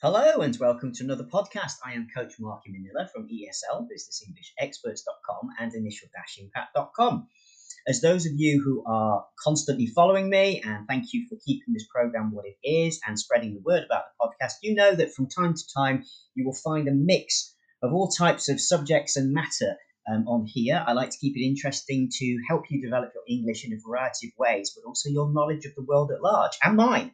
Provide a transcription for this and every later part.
Hello and welcome to another podcast. I am Coach Mark Manila from ESL, BusinessEnglishExperts.com and Initial-Impact.com. As those of you who are constantly following me, and thank you for keeping this program what it is and spreading the word about the podcast, you know that from time to time you will find a mix of all types of subjects and matter um, on here. I like to keep it interesting to help you develop your English in a variety of ways, but also your knowledge of the world at large and mine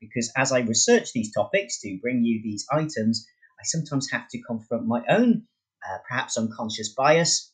because as I research these topics to bring you these items, I sometimes have to confront my own, uh, perhaps unconscious bias.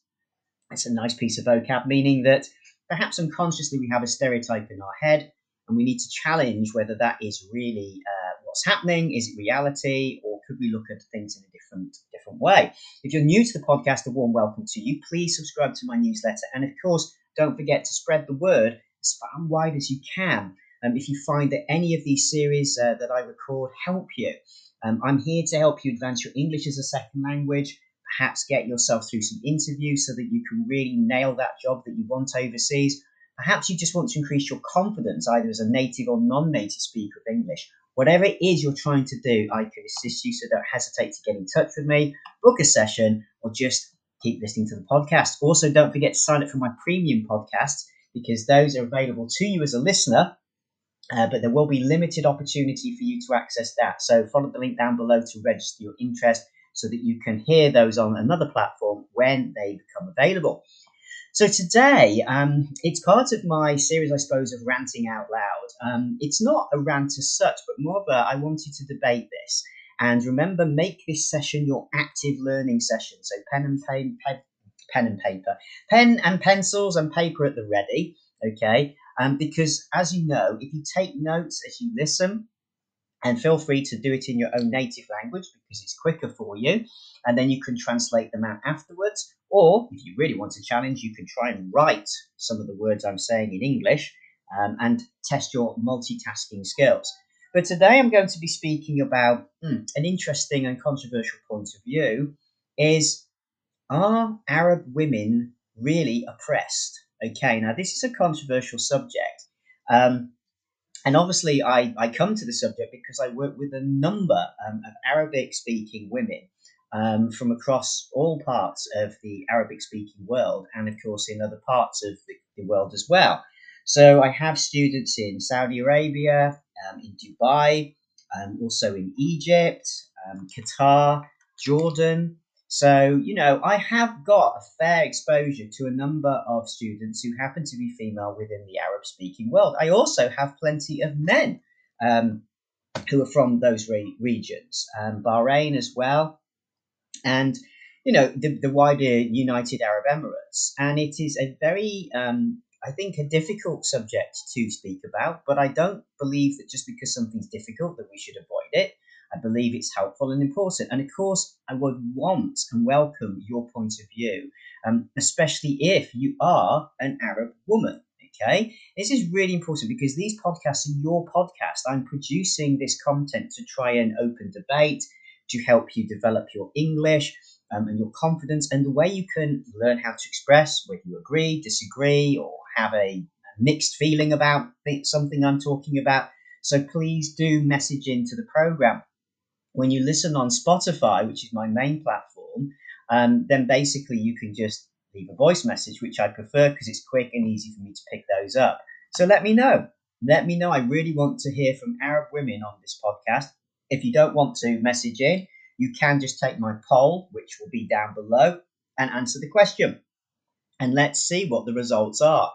It's a nice piece of vocab, meaning that perhaps unconsciously we have a stereotype in our head, and we need to challenge whether that is really uh, what's happening. Is it reality, or could we look at things in a different different way? If you're new to the podcast, a warm welcome to you. Please subscribe to my newsletter, and of course, don't forget to spread the word as far and wide as you can. Um, if you find that any of these series uh, that I record help you, um, I'm here to help you advance your English as a second language, perhaps get yourself through some interviews so that you can really nail that job that you want overseas. Perhaps you just want to increase your confidence either as a native or non native speaker of English. Whatever it is you're trying to do, I can assist you, so don't hesitate to get in touch with me, book a session, or just keep listening to the podcast. Also, don't forget to sign up for my premium podcasts because those are available to you as a listener uh, but there will be limited opportunity for you to access that. So follow the link down below to register your interest so that you can hear those on another platform when they become available. So today, um, it's part of my series, I suppose, of ranting out loud. Um, it's not a rant as such, but more of a I wanted to debate this. And remember, make this session your active learning session. So pen and pen, pen, pen and paper, pen and pencils and paper at the ready. Okay, um, because as you know, if you take notes as you listen, and feel free to do it in your own native language because it's quicker for you, and then you can translate them out afterwards. Or if you really want a challenge, you can try and write some of the words I'm saying in English um, and test your multitasking skills. But today I'm going to be speaking about hmm, an interesting and controversial point of view is are Arab women really oppressed? Okay, now this is a controversial subject. Um, and obviously, I, I come to the subject because I work with a number um, of Arabic speaking women um, from across all parts of the Arabic speaking world, and of course, in other parts of the, the world as well. So, I have students in Saudi Arabia, um, in Dubai, um, also in Egypt, um, Qatar, Jordan, so, you know, I have got a fair exposure to a number of students who happen to be female within the Arab speaking world. I also have plenty of men um, who are from those re- regions, um, Bahrain as well, and, you know, the, the, wider United Arab Emirates. And it is a very, um, I think, a difficult subject to speak about, but I don't believe that just because something's difficult that we should avoid it. I believe it's helpful and important. And of course, I would want and welcome your point of view, um, especially if you are an Arab woman. Okay, this is really important because these podcasts are your podcast. I'm producing this content to try and open debate, to help you develop your English um, and your confidence, and the way you can learn how to express whether you agree, disagree, or have a mixed feeling about something I'm talking about. So please do message into the program when you listen on Spotify, which is my main platform, um, then basically you can just leave a voice message, which I prefer because it's quick and easy for me to pick those up. So let me know. Let me know. I really want to hear from Arab women on this podcast. If you don't want to message in, you can just take my poll, which will be down below, and answer the question. And let's see what the results are.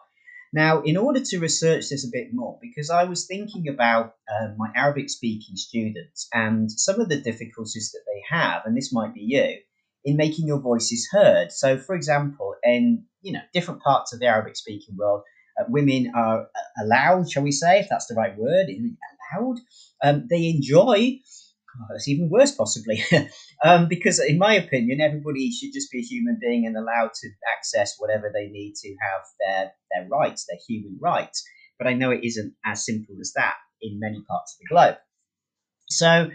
Now, in order to research this a bit more, because I was thinking about uh, my Arabic speaking students and some of the difficulties that they have, and this might be you, in making your voices heard. So, for example, in you know different parts of the Arabic speaking world, uh, women are uh, allowed, shall we say, if that's the right word, allowed. Um, they enjoy oh, that's even worse, possibly. um, because, in my opinion, everybody should just be a human being and allowed to access whatever they need to have their, their rights, their human rights. But I know it isn't as simple as that in many parts of the globe. So,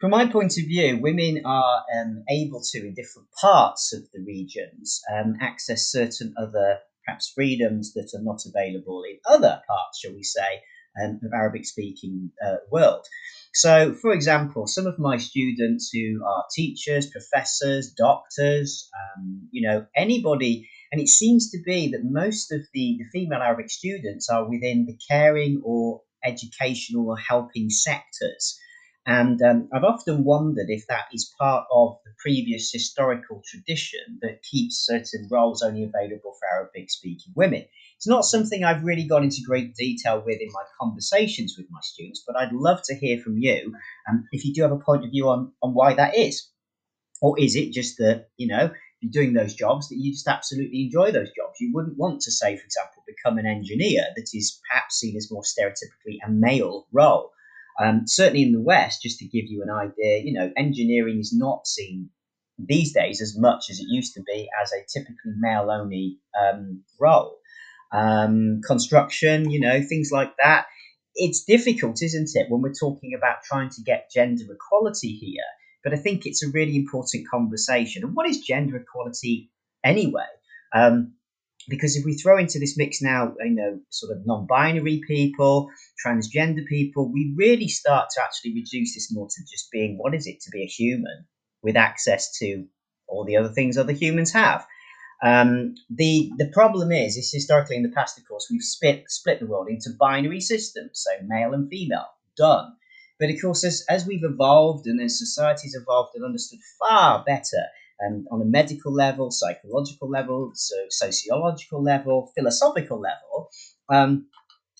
from my point of view, women are um, able to, in different parts of the regions, um, access certain other perhaps freedoms that are not available in other parts, shall we say, um, of Arabic speaking uh, world. So, for example, some of my students who are teachers, professors, doctors, um, you know, anybody, and it seems to be that most of the, the female Arabic students are within the caring or educational or helping sectors. And um, I've often wondered if that is part of the previous historical tradition that keeps certain roles only available for Arabic speaking women. It's not something I've really gone into great detail with in my conversations with my students, but I'd love to hear from you um, if you do have a point of view on, on why that is. Or is it just that, you know, you're doing those jobs that you just absolutely enjoy those jobs? You wouldn't want to, say, for example, become an engineer that is perhaps seen as more stereotypically a male role. Um, certainly in the West, just to give you an idea, you know, engineering is not seen these days as much as it used to be as a typically male only um, role um, construction, you know, things like that. It's difficult, isn't it, when we're talking about trying to get gender equality here? But I think it's a really important conversation. And what is gender equality anyway? Um, because if we throw into this mix now, you know, sort of non-binary people, transgender people, we really start to actually reduce this more to just being what is it to be a human with access to all the other things other humans have. Um, the the problem is, is historically in the past, of course, we've split split the world into binary systems, so male and female, done. But of course, as, as we've evolved and as society's evolved and understood far better um, on a medical level, psychological level, so sociological level, philosophical level, um,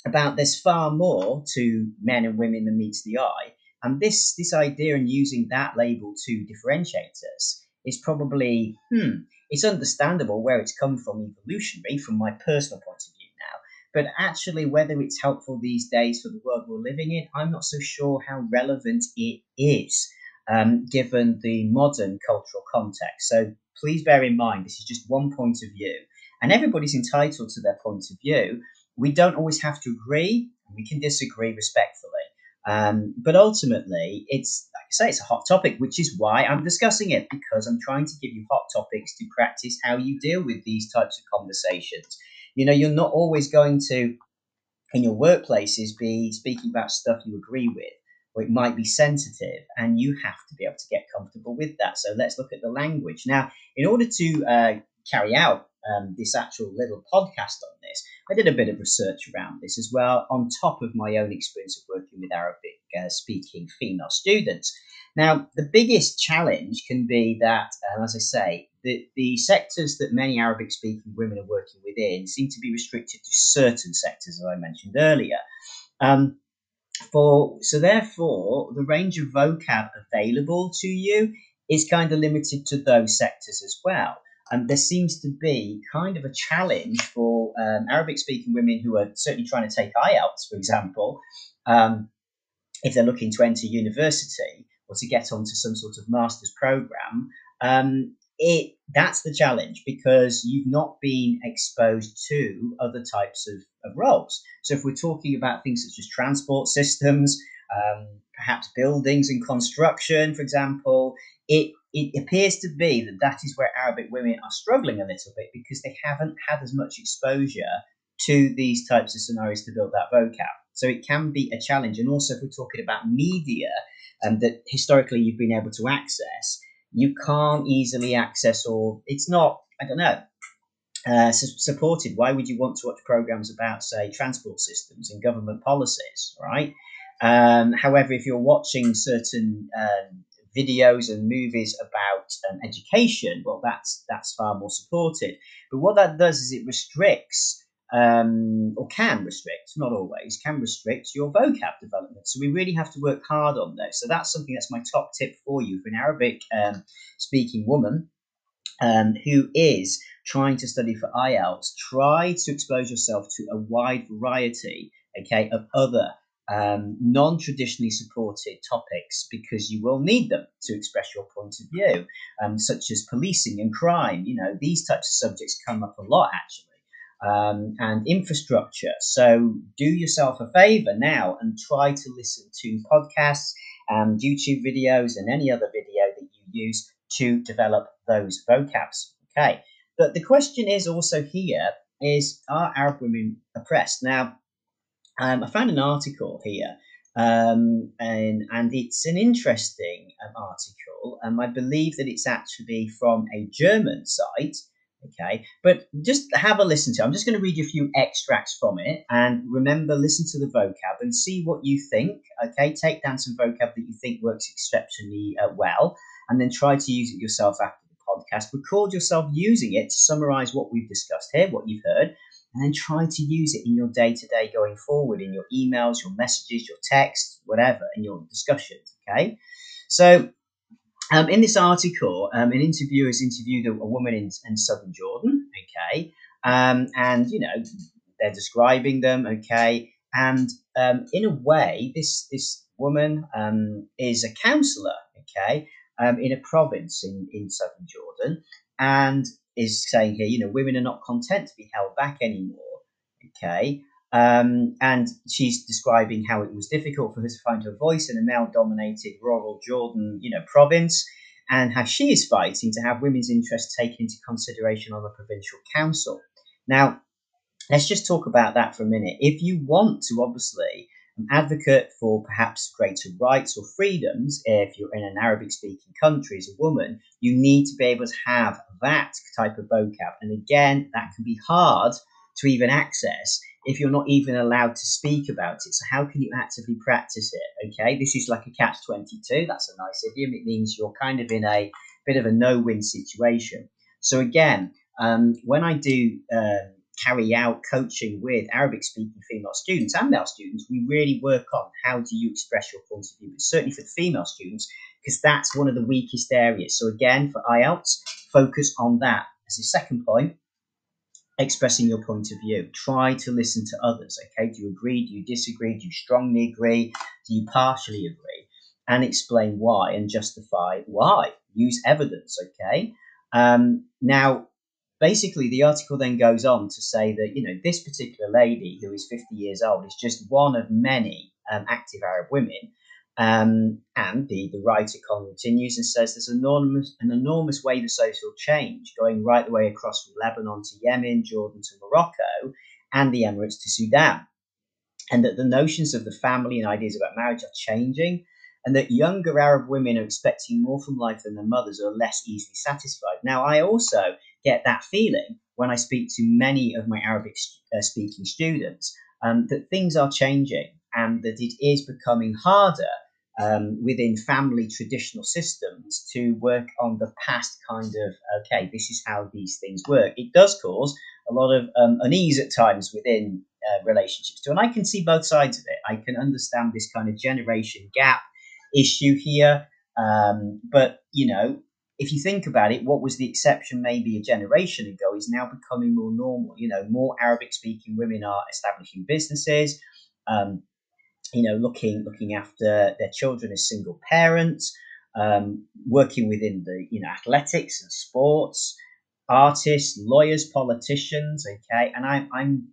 about there's far more to men and women than meets the eye. And this this idea and using that label to differentiate us is probably hmm, it's understandable where it's come from evolutionary, from my personal point of view now. But actually, whether it's helpful these days for the world we're living in, I'm not so sure how relevant it is, um, given the modern cultural context. So please bear in mind, this is just one point of view, and everybody's entitled to their point of view. We don't always have to agree, we can disagree respectfully. Um, but ultimately, it's like I say, it's a hot topic, which is why I'm discussing it because I'm trying to give you hot topics to practice how you deal with these types of conversations. You know, you're not always going to, in your workplaces, be speaking about stuff you agree with, or it might be sensitive, and you have to be able to get comfortable with that. So let's look at the language now. In order to uh, carry out um, this actual little podcast on this, I did a bit of research around this as well, on top of my own experience of working with Arabic uh, speaking female students. Now, the biggest challenge can be that, um, as I say, the, the sectors that many Arabic speaking women are working within seem to be restricted to certain sectors, as I mentioned earlier. Um, for so therefore, the range of vocab available to you is kind of limited to those sectors as well um, there seems to be kind of a challenge for um, Arabic speaking women who are certainly trying to take IELTS, for example, um, if they're looking to enter university or to get onto some sort of master's program. It that's the challenge because you've not been exposed to other types of, of roles. So if we're talking about things such as transport systems, um, perhaps buildings and construction, for example, it it appears to be that that is where Arabic women are struggling a little bit because they haven't had as much exposure to these types of scenarios to build that vocab. So it can be a challenge. And also, if we're talking about media um, that historically you've been able to access, you can't easily access, or it's not, I don't know, uh, su- supported. Why would you want to watch programs about, say, transport systems and government policies, right? Um, however, if you're watching certain um, videos and movies about um, education, well, that's that's far more supported. But what that does is it restricts, um, or can restrict, not always, can restrict your vocab development. So we really have to work hard on this. So that's something that's my top tip for you for an Arabic um, speaking woman. Um, who is trying to study for IELTS, try to expose yourself to a wide variety, okay, of other um, non traditionally supported topics because you will need them to express your point of view, um, such as policing and crime. You know, these types of subjects come up a lot actually, um, and infrastructure. So do yourself a favor now and try to listen to podcasts and YouTube videos and any other video that you use to develop those vocabs. Okay. But the question is also here is are Arab women oppressed? Now, um, I found an article here, um, and and it's an interesting um, article. Um, I believe that it's actually from a German site. Okay, but just have a listen to. It. I'm just going to read you a few extracts from it, and remember, listen to the vocab and see what you think. Okay, take down some vocab that you think works exceptionally uh, well, and then try to use it yourself after the podcast. Record yourself using it to summarize what we've discussed here, what you've heard, and then try to use it in your day to day going forward, in your emails, your messages, your texts, whatever, in your discussions. Okay, so um, in this article, um, an interviewer has interviewed a, a woman in, in, southern Jordan. Okay, um, and you know they're describing them. Okay, and um, in a way, this this woman um, is a counselor. Okay, um, in a province in in southern Jordan, and is saying here, you know, women are not content to be held back anymore. Okay. Um, and she's describing how it was difficult for her to find her voice in a male-dominated rural Jordan, you know, province, and how she is fighting to have women's interests taken into consideration on the provincial council. Now, let's just talk about that for a minute. If you want to, obviously, an advocate for perhaps greater rights or freedoms, if you're in an Arabic speaking country as a woman, you need to be able to have that type of vocab. And again, that can be hard to even access if you're not even allowed to speak about it. So, how can you actively practice it? Okay, this is like a catch 22. That's a nice idiom. It means you're kind of in a bit of a no win situation. So, again, um, when I do um, carry out coaching with Arabic speaking female students and male students, we really work on how do you express your point of view, but certainly for the female students, because that's one of the weakest areas. So again, for IELTS, focus on that. As a second point, expressing your point of view. Try to listen to others. Okay, do you agree? Do you disagree? Do you strongly agree? Do you partially agree? And explain why and justify why. Use evidence. Okay. Um, now, basically, the article then goes on to say that, you know, this particular lady who is 50 years old is just one of many um, active Arab women. Um, and the, the writer continues and says there's enormous, an enormous wave of social change going right the way across from Lebanon to Yemen, Jordan to Morocco, and the Emirates to Sudan. And that the notions of the family and ideas about marriage are changing, and that younger Arab women are expecting more from life than their mothers are less easily satisfied. Now, I also get that feeling when I speak to many of my Arabic uh, speaking students um, that things are changing and that it is becoming harder um, within family traditional systems to work on the past kind of, okay, this is how these things work. It does cause a lot of um, unease at times within uh, relationships too. And I can see both sides of it. I can understand this kind of generation gap issue here. Um, but, you know, if you think about it, what was the exception maybe a generation ago is now becoming more normal. You know, more Arabic speaking women are establishing businesses, um, you know, looking looking after their children as single parents, um, working within the you know athletics and sports, artists, lawyers, politicians. Okay, and I'm I'm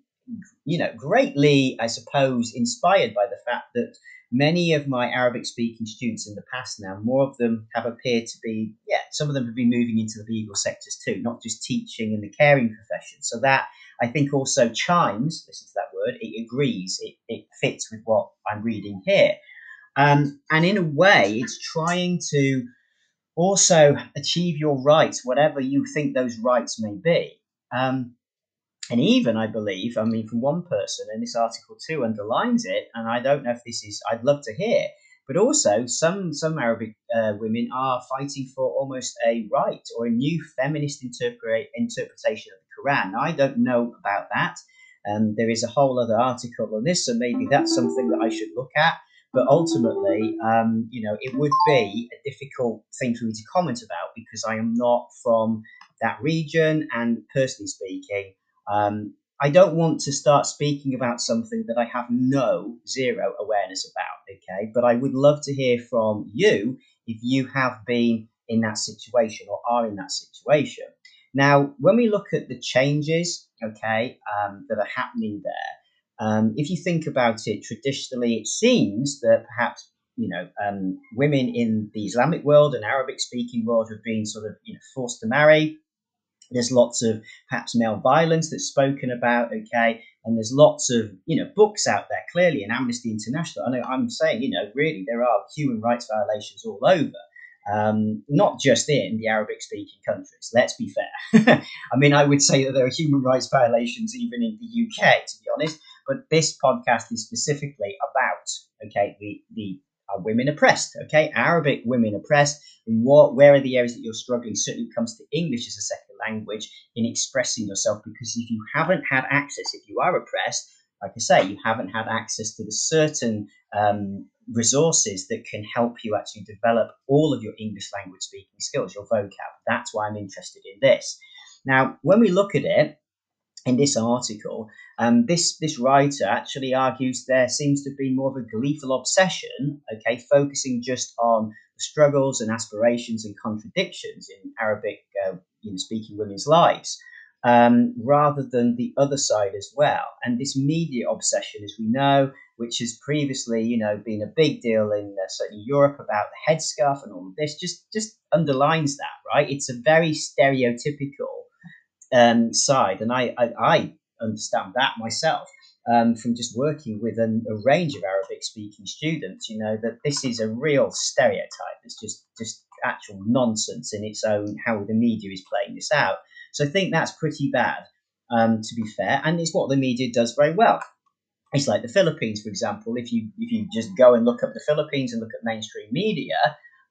you know greatly I suppose inspired by the fact that many of my Arabic speaking students in the past now, more of them have appeared to be, yeah, some of them have been moving into the legal sectors too, not just teaching in the caring profession. So that I think also chimes, listen to that word, it agrees, it, it fits with what I'm reading here. Um, and in a way, it's trying to also achieve your rights, whatever you think those rights may be. Um, and even I believe, I mean, from one person, and this article too underlines it, and I don't know if this is, I'd love to hear, but also some some Arabic uh, women are fighting for almost a right or a new feminist interpret, interpretation of Quran. I don't know about that. Um, there is a whole other article on this, so maybe that's something that I should look at. But ultimately, um, you know, it would be a difficult thing for me to comment about because I am not from that region, and personally speaking, um, I don't want to start speaking about something that I have no zero awareness about, okay? But I would love to hear from you if you have been in that situation or are in that situation. Now, when we look at the changes, okay, um, that are happening there, um, if you think about it, traditionally it seems that perhaps you know um, women in the Islamic world and Arabic-speaking world have been sort of you know forced to marry there's lots of perhaps male violence that's spoken about, okay, and there's lots of you know books out there clearly, and Amnesty International. I know I'm saying you know really there are human rights violations all over. Um, not just in the Arabic speaking countries, let's be fair. I mean, I would say that there are human rights violations even in the UK, to be honest, but this podcast is specifically about, okay, the, the are women oppressed? Okay, Arabic women oppressed. What, where are the areas that you're struggling? Certainly, comes to English as a second language in expressing yourself. Because if you haven't had access, if you are oppressed, like I say, you haven't had access to the certain um, resources that can help you actually develop all of your English language speaking skills, your vocab. That's why I'm interested in this. Now, when we look at it, in this article, um, this this writer actually argues there seems to be more of a gleeful obsession, okay, focusing just on struggles and aspirations and contradictions in Arabic, uh, you know, speaking women's lives, um, rather than the other side as well. And this media obsession, as we know, which has previously, you know, been a big deal in uh, certainly Europe about the headscarf and all of this, just just underlines that, right? It's a very stereotypical um, side, and I, I, I understand that myself um, from just working with an, a range of Arabic speaking students. You know that this is a real stereotype. It's just just actual nonsense in its own how the media is playing this out. So I think that's pretty bad, um, to be fair, and it's what the media does very well. It's like the Philippines, for example. If you if you just go and look up the Philippines and look at mainstream media,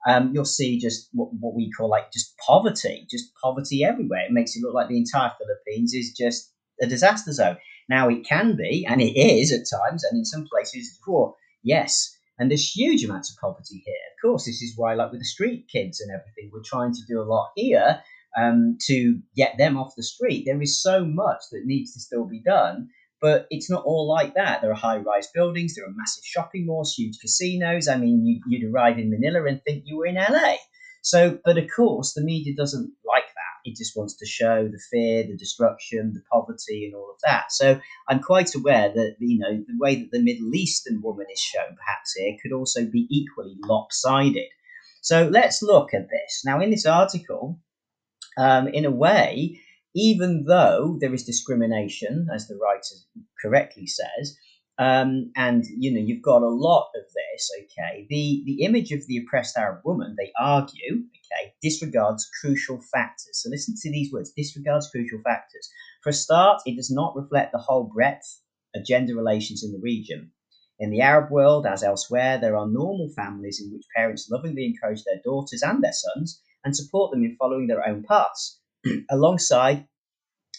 um, you'll see just what, what we call like just poverty, just poverty everywhere. It makes it look like the entire Philippines is just a disaster zone. Now it can be, and it is at times, and in some places, poor. Yes, and there's huge amounts of poverty here. Of course, this is why, like with the street kids and everything, we're trying to do a lot here um, to get them off the street. There is so much that needs to still be done. But it's not all like that. There are high rise buildings, there are massive shopping malls, huge casinos. I mean, you, you'd arrive in Manila and think you were in LA. So, but of course, the media doesn't like that. It just wants to show the fear, the destruction, the poverty, and all of that. So, I'm quite aware that you know the way that the Middle Eastern woman is shown, perhaps here, could also be equally lopsided. So, let's look at this now. In this article, um, in a way, even though there is discrimination, as the writer correctly says, um, and you know you've got a lot of this. Okay, the the image of the oppressed Arab woman, they argue, okay, disregards crucial factors. So listen to these words: disregards crucial factors. For a start, it does not reflect the whole breadth of gender relations in the region. In the Arab world, as elsewhere, there are normal families in which parents lovingly encourage their daughters and their sons and support them in following their own paths. Alongside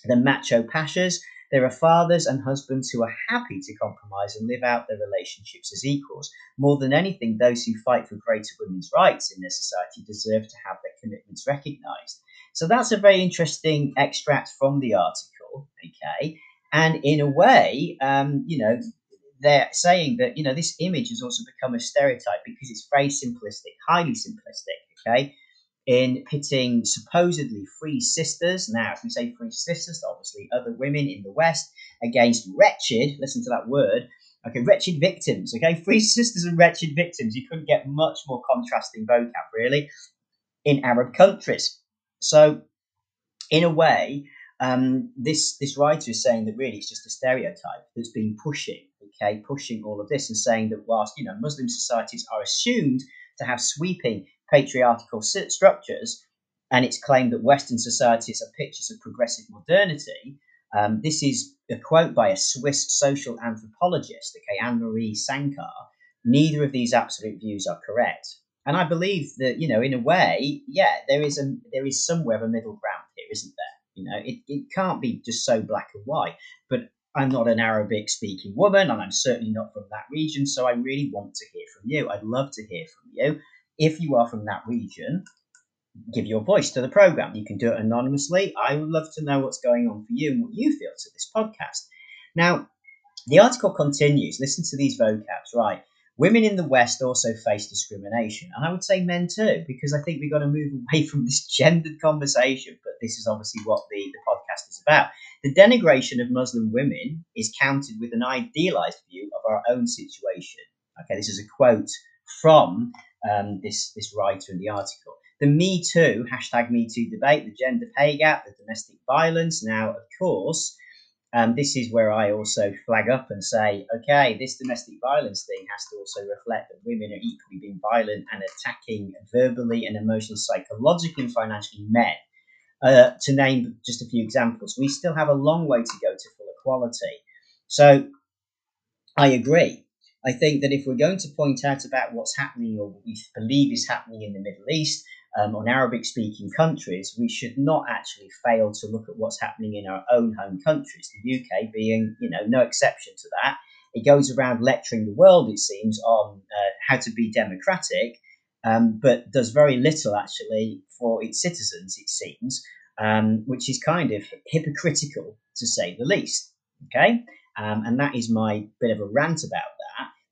the macho pashas, there are fathers and husbands who are happy to compromise and live out their relationships as equals. More than anything, those who fight for greater women's rights in their society deserve to have their commitments recognised. So that's a very interesting extract from the article, okay? And in a way, um, you know, they're saying that, you know, this image has also become a stereotype because it's very simplistic, highly simplistic, okay? In pitting supposedly free sisters. Now, if we say free sisters, obviously other women in the West against wretched, listen to that word, okay, wretched victims, okay, free sisters and wretched victims. You couldn't get much more contrasting vocab, really, in Arab countries. So, in a way, um, this this writer is saying that really it's just a stereotype that's been pushing, okay, pushing all of this and saying that whilst you know Muslim societies are assumed to have sweeping patriarchal structures, and it's claimed that Western societies are pictures of progressive modernity. Um, this is a quote by a Swiss social anthropologist, okay, Annemarie Sancar. Neither of these absolute views are correct. And I believe that, you know, in a way, yeah, there is a there is somewhere a middle ground here, isn't there? You know, it, it can't be just so black and white. But I'm not an Arabic speaking woman, and I'm certainly not from that region, so I really want to hear from you. I'd love to hear from you if you are from that region, give your voice to the program. You can do it anonymously. I would love to know what's going on for you and what you feel to this podcast. Now, the article continues. Listen to these vocabs, right? Women in the West also face discrimination, and I would say men too, because I think we've got to move away from this gendered conversation. But this is obviously what the, the podcast is about. The denigration of Muslim women is countered with an idealized view of our own situation. Okay, this is a quote from um, this, this writer in the article. the Me Too, hashtag Me Too debate, the gender pay gap, the domestic violence. Now, of course, um, this is where I also flag up and say, okay, this domestic violence thing has to also reflect that women are equally being violent and attacking verbally and emotionally, psychologically, and financially men. Uh, to name just a few examples, we still have a long way to go to full equality. So I agree. I think that if we're going to point out about what's happening or what we believe is happening in the Middle East, um, on Arabic speaking countries, we should not actually fail to look at what's happening in our own home countries, the UK being, you know, no exception to that. It goes around lecturing the world, it seems, on uh, how to be democratic, um, but does very little actually for its citizens, it seems, um, which is kind of hypocritical to say the least. Okay, um, and that is my bit of a rant about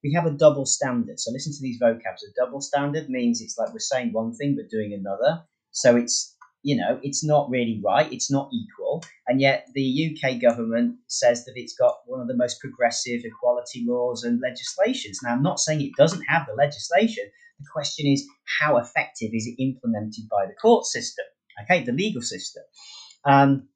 we have a double standard. So listen to these vocabs. A double standard means it's like we're saying one thing but doing another. So it's you know it's not really right. It's not equal, and yet the UK government says that it's got one of the most progressive equality laws and legislations. Now I'm not saying it doesn't have the legislation. The question is how effective is it implemented by the court system? Okay, the legal system. Um,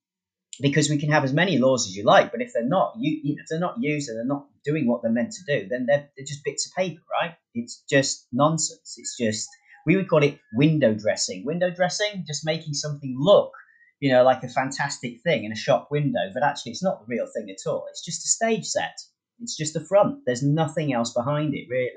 because we can have as many laws as you like, but if they're not, you, you know, if they're not used and they're not doing what they're meant to do, then they're, they're just bits of paper, right? It's just nonsense. It's just we would call it window dressing. Window dressing, just making something look, you know, like a fantastic thing in a shop window, but actually it's not the real thing at all. It's just a stage set. It's just a front. There's nothing else behind it, really.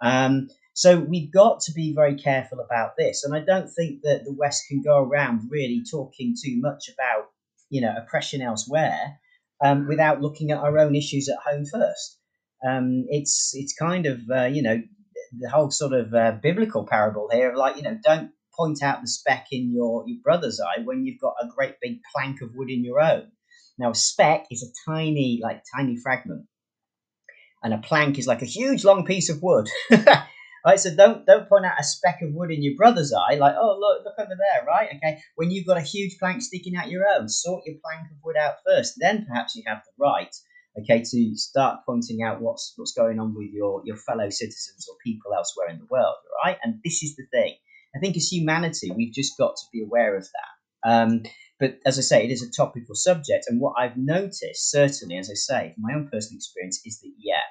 Um, so we've got to be very careful about this, and I don't think that the West can go around really talking too much about you know oppression elsewhere um, without looking at our own issues at home first. Um, it's it's kind of uh, you know the whole sort of uh, biblical parable here of like you know don't point out the speck in your your brother's eye when you've got a great big plank of wood in your own. Now a speck is a tiny like tiny fragment, and a plank is like a huge long piece of wood. Right, so don't don't point out a speck of wood in your brother's eye, like, oh look, look over there, right? Okay. When you've got a huge plank sticking out your own, sort your plank of wood out first. Then perhaps you have the right, okay, to start pointing out what's what's going on with your your fellow citizens or people elsewhere in the world, right? And this is the thing. I think as humanity, we've just got to be aware of that. Um, but as I say, it is a topical subject, and what I've noticed, certainly, as I say, from my own personal experience, is that yeah,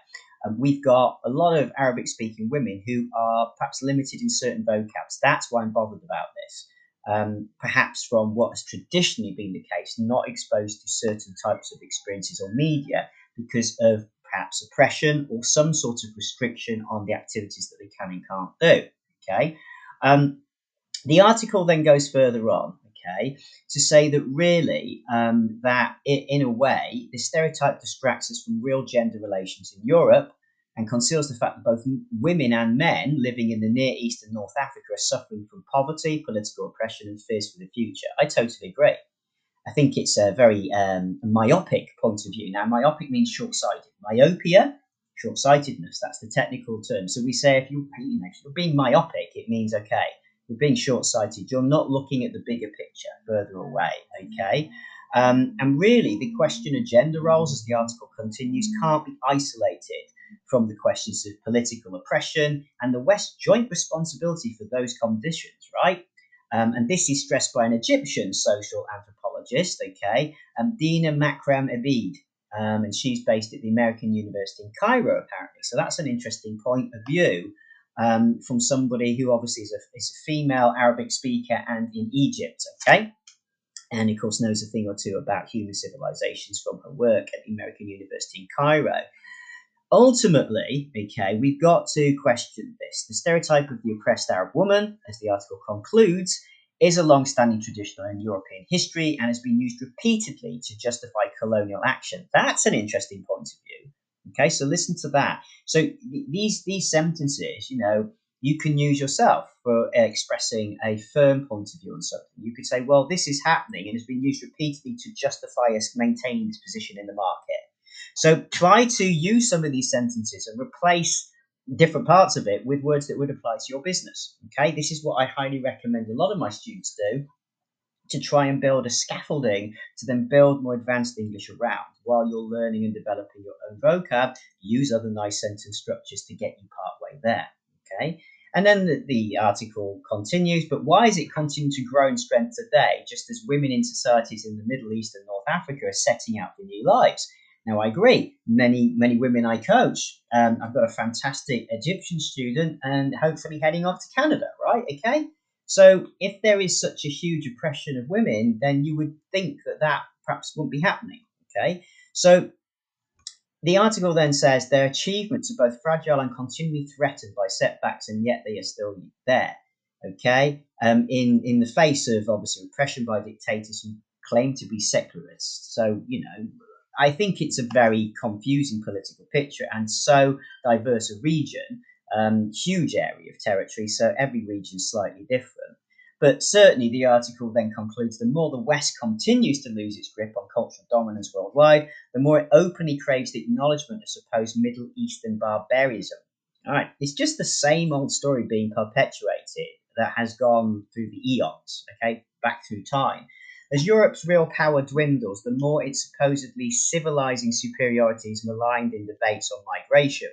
um, we've got a lot of Arabic speaking women who are perhaps limited in certain vocabs. That's why I'm bothered about this. Um, perhaps from what has traditionally been the case, not exposed to certain types of experiences or media because of perhaps oppression or some sort of restriction on the activities that they can and can't do. Okay. Um, the article then goes further on okay, to say that really um, that it, in a way the stereotype distracts us from real gender relations in Europe and conceals the fact that both women and men living in the Near East and North Africa are suffering from poverty, political oppression, and fears for the future. I totally agree. I think it's a very um, myopic point of view. Now, myopic means short sighted. Myopia, short sightedness, that's the technical term. So we say if, you, you know, if you're being myopic, it means okay, you're being short sighted. You're not looking at the bigger picture further away, okay? Um, and really, the question of gender roles, as the article continues, can't be isolated from the questions of political oppression and the West's joint responsibility for those conditions, right? Um, and this is stressed by an Egyptian social anthropologist, okay, um, Dina Makram Ebeid. Um, and she's based at the American University in Cairo, apparently. So that's an interesting point of view um, from somebody who obviously is a, is a female Arabic speaker and in Egypt, okay? And of course knows a thing or two about human civilizations from her work at the American University in Cairo. Ultimately, okay, we've got to question this. The stereotype of the oppressed Arab woman, as the article concludes, is a long standing tradition in European history and has been used repeatedly to justify colonial action. That's an interesting point of view. Okay, so listen to that. So th- these these sentences, you know, you can use yourself for expressing a firm point of view on something. You could say, well, this is happening and has been used repeatedly to justify us maintaining this position in the market. So try to use some of these sentences and replace different parts of it with words that would apply to your business. Okay, this is what I highly recommend a lot of my students do to try and build a scaffolding to then build more advanced English around while you're learning and developing your own vocab. Use other nice sentence structures to get you part way there. Okay. And then the, the, article continues, but why is it continuing to grow in strength today, just as women in societies in the Middle East and North Africa are setting out for new lives? Now, I agree. Many, many women I coach. Um, I've got a fantastic Egyptian student and hopefully heading off to Canada, right? Okay. So, if there is such a huge oppression of women, then you would think that that perhaps wouldn't be happening. Okay. So, the article then says their achievements are both fragile and continually threatened by setbacks, and yet they are still there. Okay, um, in in the face of obviously repression by dictators who claim to be secularists. So you know, I think it's a very confusing political picture, and so diverse a region, um, huge area of territory. So every region is slightly different. But certainly, the article then concludes the more the West continues to lose its grip on cultural dominance worldwide, the more it openly craves the acknowledgement of supposed Middle Eastern barbarism. All right, it's just the same old story being perpetuated that has gone through the eons, okay, back through time. As Europe's real power dwindles, the more its supposedly civilizing superiority is maligned in debates on migration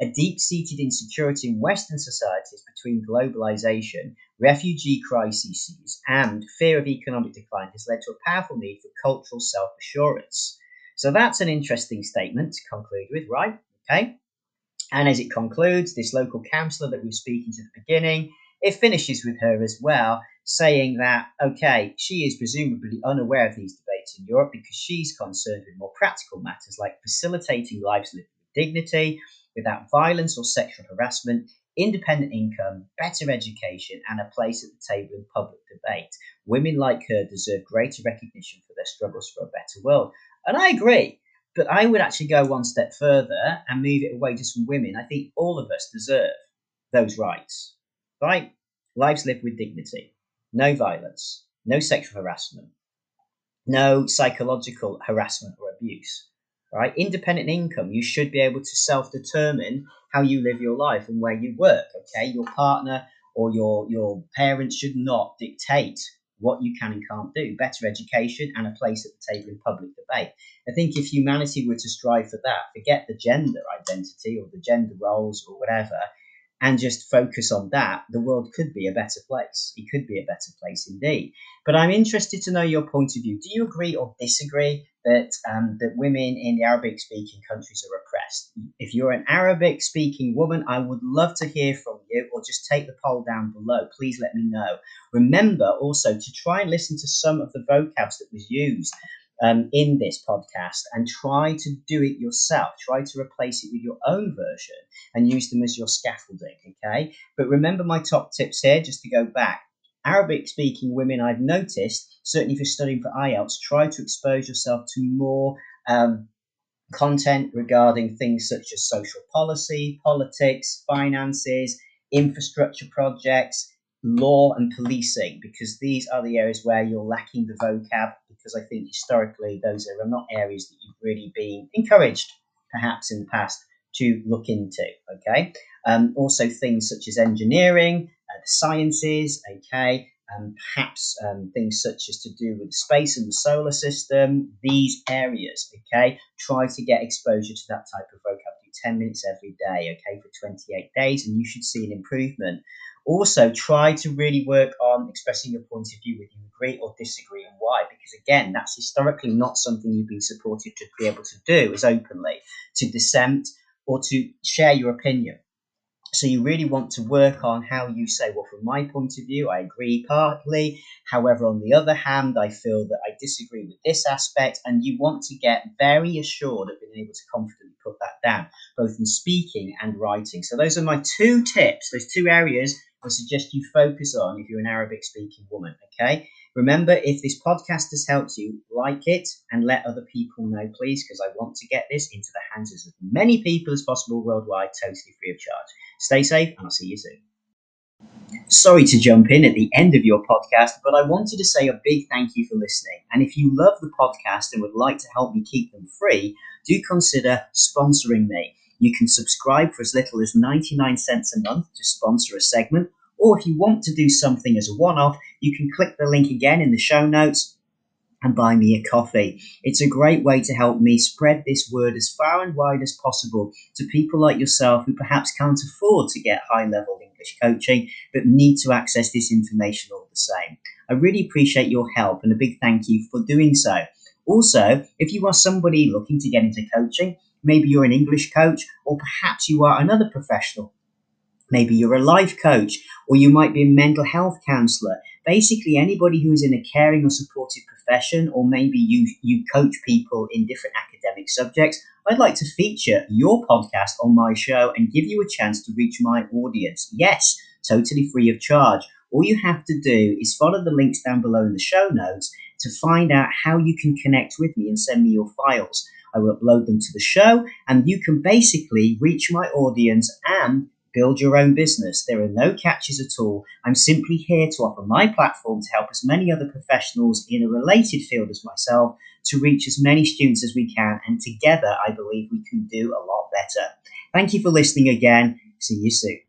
a deep seated insecurity in Western societies between globalization, refugee crises, and fear of economic decline has led to a powerful need for cultural self assurance. So that's an interesting statement to conclude with, right? Okay. And as it concludes, this local councillor that we were speaking to at the beginning, it finishes with her as well, saying that, okay, she is presumably unaware of these debates in Europe because she's concerned with more practical matters like facilitating lives lived with dignity, without violence or sexual harassment, independent income, better education, and a place at the table in public debate. Women like her deserve greater recognition for their struggles for a better world. And I agree. But I would actually go one step further and move it away just from women. I think all of us deserve those rights, right? Lives lived with dignity, no violence, no sexual harassment, no psychological harassment or abuse right? Independent income, you should be able to self determine how you live your life and where you work, okay? Your partner or your, your parents should not dictate what you can and can't do. Better education and a place at the table in public debate. I think if humanity were to strive for that, forget the gender identity or the gender roles or whatever, and just focus on that, the world could be a better place. It could be a better place indeed. But I'm interested to know your point of view. Do you agree or disagree that um, that women in the Arabic speaking countries are oppressed? If you're an Arabic speaking woman, I would love to hear from you, or just take the poll down below. Please let me know. Remember also to try and listen to some of the vocabs that was used um, in this podcast and try to do it yourself. Try to replace it with your own version and use them as your scaffolding, okay? But remember my top tips here, just to go back. Arabic speaking women, I've noticed, certainly if you're studying for IELTS, try to expose yourself to more um, content regarding things such as social policy, politics, finances, infrastructure projects, law and policing because these are the areas where you're lacking the vocab because I think historically those are not areas that you've really been encouraged perhaps in the past to look into okay? Um, also things such as engineering uh, the sciences okay? And perhaps um, things such as to do with space and the solar system these areas okay? Try to get exposure to that type of vocab. Do 10 minutes every day okay for 28 days and you should see an improvement also, try to really work on expressing your point of view, whether you agree or disagree, and why. Because again, that's historically not something you've been supported to be able to do as openly to dissent or to share your opinion. So you really want to work on how you say, well, from my point of view, I agree partly. However, on the other hand, I feel that I disagree with this aspect. And you want to get very assured of being able to confidently put that down, both in speaking and writing. So those are my two tips, those two areas I suggest you focus on if you're an Arabic speaking woman. Okay. Remember, if this podcast has helped you, like it and let other people know, please, because I want to get this into the hands of as many people as possible worldwide, totally free of charge. Stay safe, and I'll see you soon. Sorry to jump in at the end of your podcast, but I wanted to say a big thank you for listening. And if you love the podcast and would like to help me keep them free, do consider sponsoring me. You can subscribe for as little as 99 cents a month to sponsor a segment, or if you want to do something as a one off, you can click the link again in the show notes and buy me a coffee. It's a great way to help me spread this word as far and wide as possible to people like yourself who perhaps can't afford to get high level English coaching, but need to access this information all the same. I really appreciate your help and a big thank you for doing so. Also, if you are somebody looking to get into coaching, maybe you're an English coach, or perhaps you are another professional Maybe you're a life coach, or you might be a mental health counselor. Basically, anybody who is in a caring or supportive profession, or maybe you, you coach people in different academic subjects, I'd like to feature your podcast on my show and give you a chance to reach my audience. Yes, totally free of charge. All you have to do is follow the links down below in the show notes to find out how you can connect with me and send me your files. I will upload them to the show, and you can basically reach my audience and build your own business. There are no catches at all. I'm simply here to offer my platform to help as many other professionals in a related field as myself to reach as many students as we can. And together, I believe we can do a lot better. Thank you for listening again. See you soon.